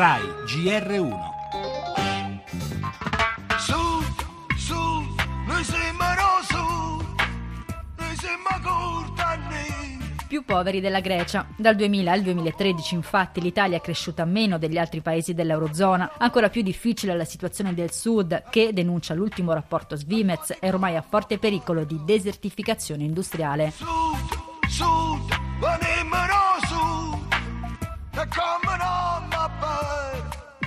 RAI GR1 Sud, sud, noi siamo rosu, noi siamo cortani. più poveri della Grecia. Dal 2000 al 2013 infatti l'Italia è cresciuta meno degli altri paesi dell'Eurozona. Ancora più difficile è la situazione del Sud che, denuncia l'ultimo rapporto Svimez, è ormai a forte pericolo di desertificazione industriale. Sud,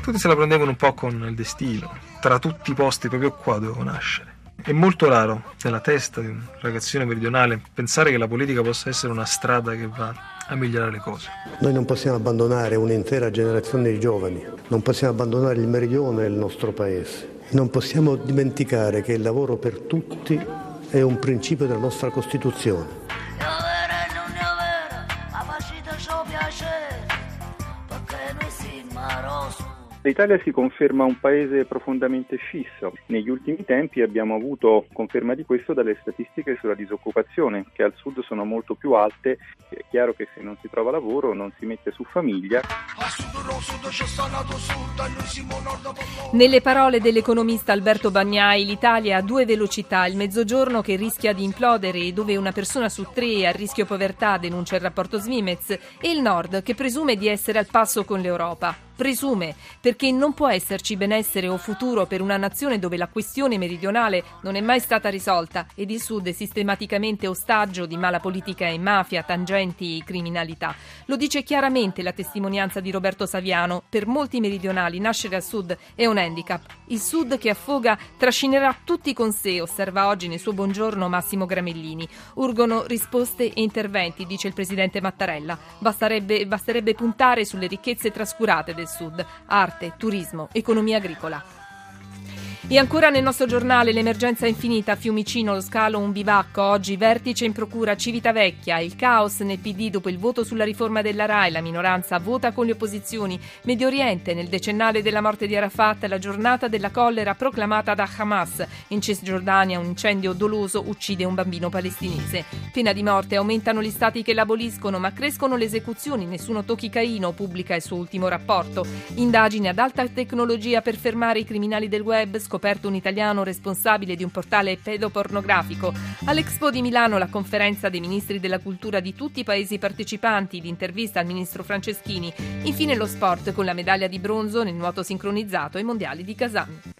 Tutti se la prendevano un po' con il destino. Tra tutti i posti proprio qua dovevo nascere. È molto raro nella testa di un ragazzino meridionale pensare che la politica possa essere una strada che va a migliorare le cose. Noi non possiamo abbandonare un'intera generazione di giovani, non possiamo abbandonare il meridione del nostro paese, non possiamo dimenticare che il lavoro per tutti è un principio della nostra Costituzione. E piacere, perché noi siamo rosu. L'Italia si conferma un paese profondamente scisso. Negli ultimi tempi abbiamo avuto conferma di questo dalle statistiche sulla disoccupazione, che al sud sono molto più alte. È chiaro che se non si trova lavoro non si mette su famiglia. Nelle parole dell'economista Alberto Bagnai, l'Italia ha due velocità, il mezzogiorno che rischia di implodere e dove una persona su tre è a rischio povertà, denuncia il rapporto Svimez, e il nord che presume di essere al passo con l'Europa. Presume, perché non può esserci benessere o futuro per una nazione dove la questione meridionale non è mai stata risolta ed il sud è sistematicamente ostaggio di mala politica e mafia, tangenti e criminalità. Lo dice chiaramente la testimonianza di Roberto Saviano. Per molti meridionali nascere al sud è un handicap. Il sud che affoga trascinerà tutti con sé, osserva oggi nel suo buongiorno Massimo Gramellini. Urgono risposte e interventi, dice il presidente Mattarella. Basterebbe, basterebbe puntare sulle ricchezze trascurate del sud, arte, turismo, economia agricola. E ancora nel nostro giornale l'emergenza infinita, Fiumicino, lo scalo, un bivacco, oggi vertice in procura Civitavecchia, il caos nel PD dopo il voto sulla riforma della RAI, la minoranza vota con le opposizioni, Medio Oriente nel decennale della morte di Arafat, la giornata della collera proclamata da Hamas, in Cisgiordania un incendio doloso uccide un bambino palestinese, pena di morte, aumentano gli stati che l'aboliscono ma crescono le esecuzioni, nessuno tocchi Caino, pubblica il suo ultimo rapporto, indagine ad alta tecnologia per fermare i criminali del web, scoperto un italiano responsabile di un portale pedopornografico. All'Expo di Milano la conferenza dei ministri della cultura di tutti i paesi partecipanti, l'intervista al ministro Franceschini. Infine lo sport con la medaglia di bronzo nel nuoto sincronizzato ai mondiali di Kazan.